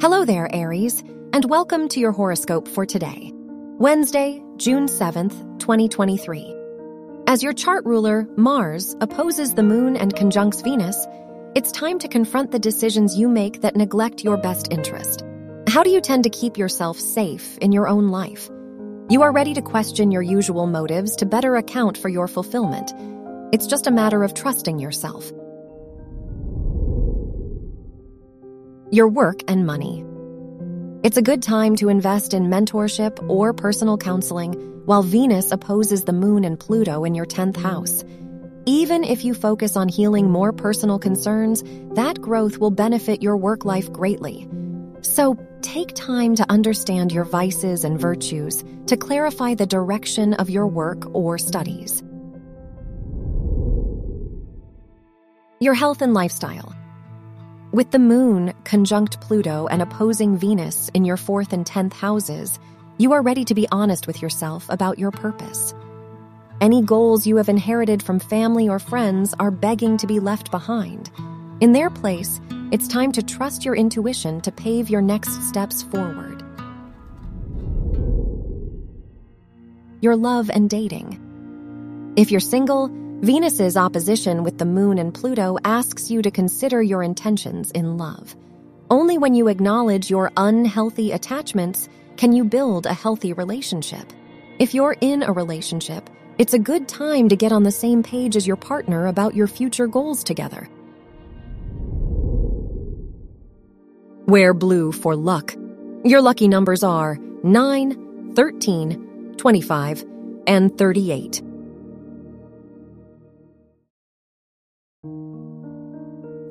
Hello there, Aries, and welcome to your horoscope for today, Wednesday, June 7th, 2023. As your chart ruler, Mars, opposes the moon and conjuncts Venus, it's time to confront the decisions you make that neglect your best interest. How do you tend to keep yourself safe in your own life? You are ready to question your usual motives to better account for your fulfillment. It's just a matter of trusting yourself. Your work and money. It's a good time to invest in mentorship or personal counseling while Venus opposes the moon and Pluto in your 10th house. Even if you focus on healing more personal concerns, that growth will benefit your work life greatly. So take time to understand your vices and virtues to clarify the direction of your work or studies. Your health and lifestyle. With the moon conjunct Pluto and opposing Venus in your fourth and tenth houses, you are ready to be honest with yourself about your purpose. Any goals you have inherited from family or friends are begging to be left behind. In their place, it's time to trust your intuition to pave your next steps forward. Your love and dating. If you're single, Venus's opposition with the moon and Pluto asks you to consider your intentions in love. Only when you acknowledge your unhealthy attachments can you build a healthy relationship. If you're in a relationship, it's a good time to get on the same page as your partner about your future goals together. Wear blue for luck. Your lucky numbers are 9, 13, 25, and 38.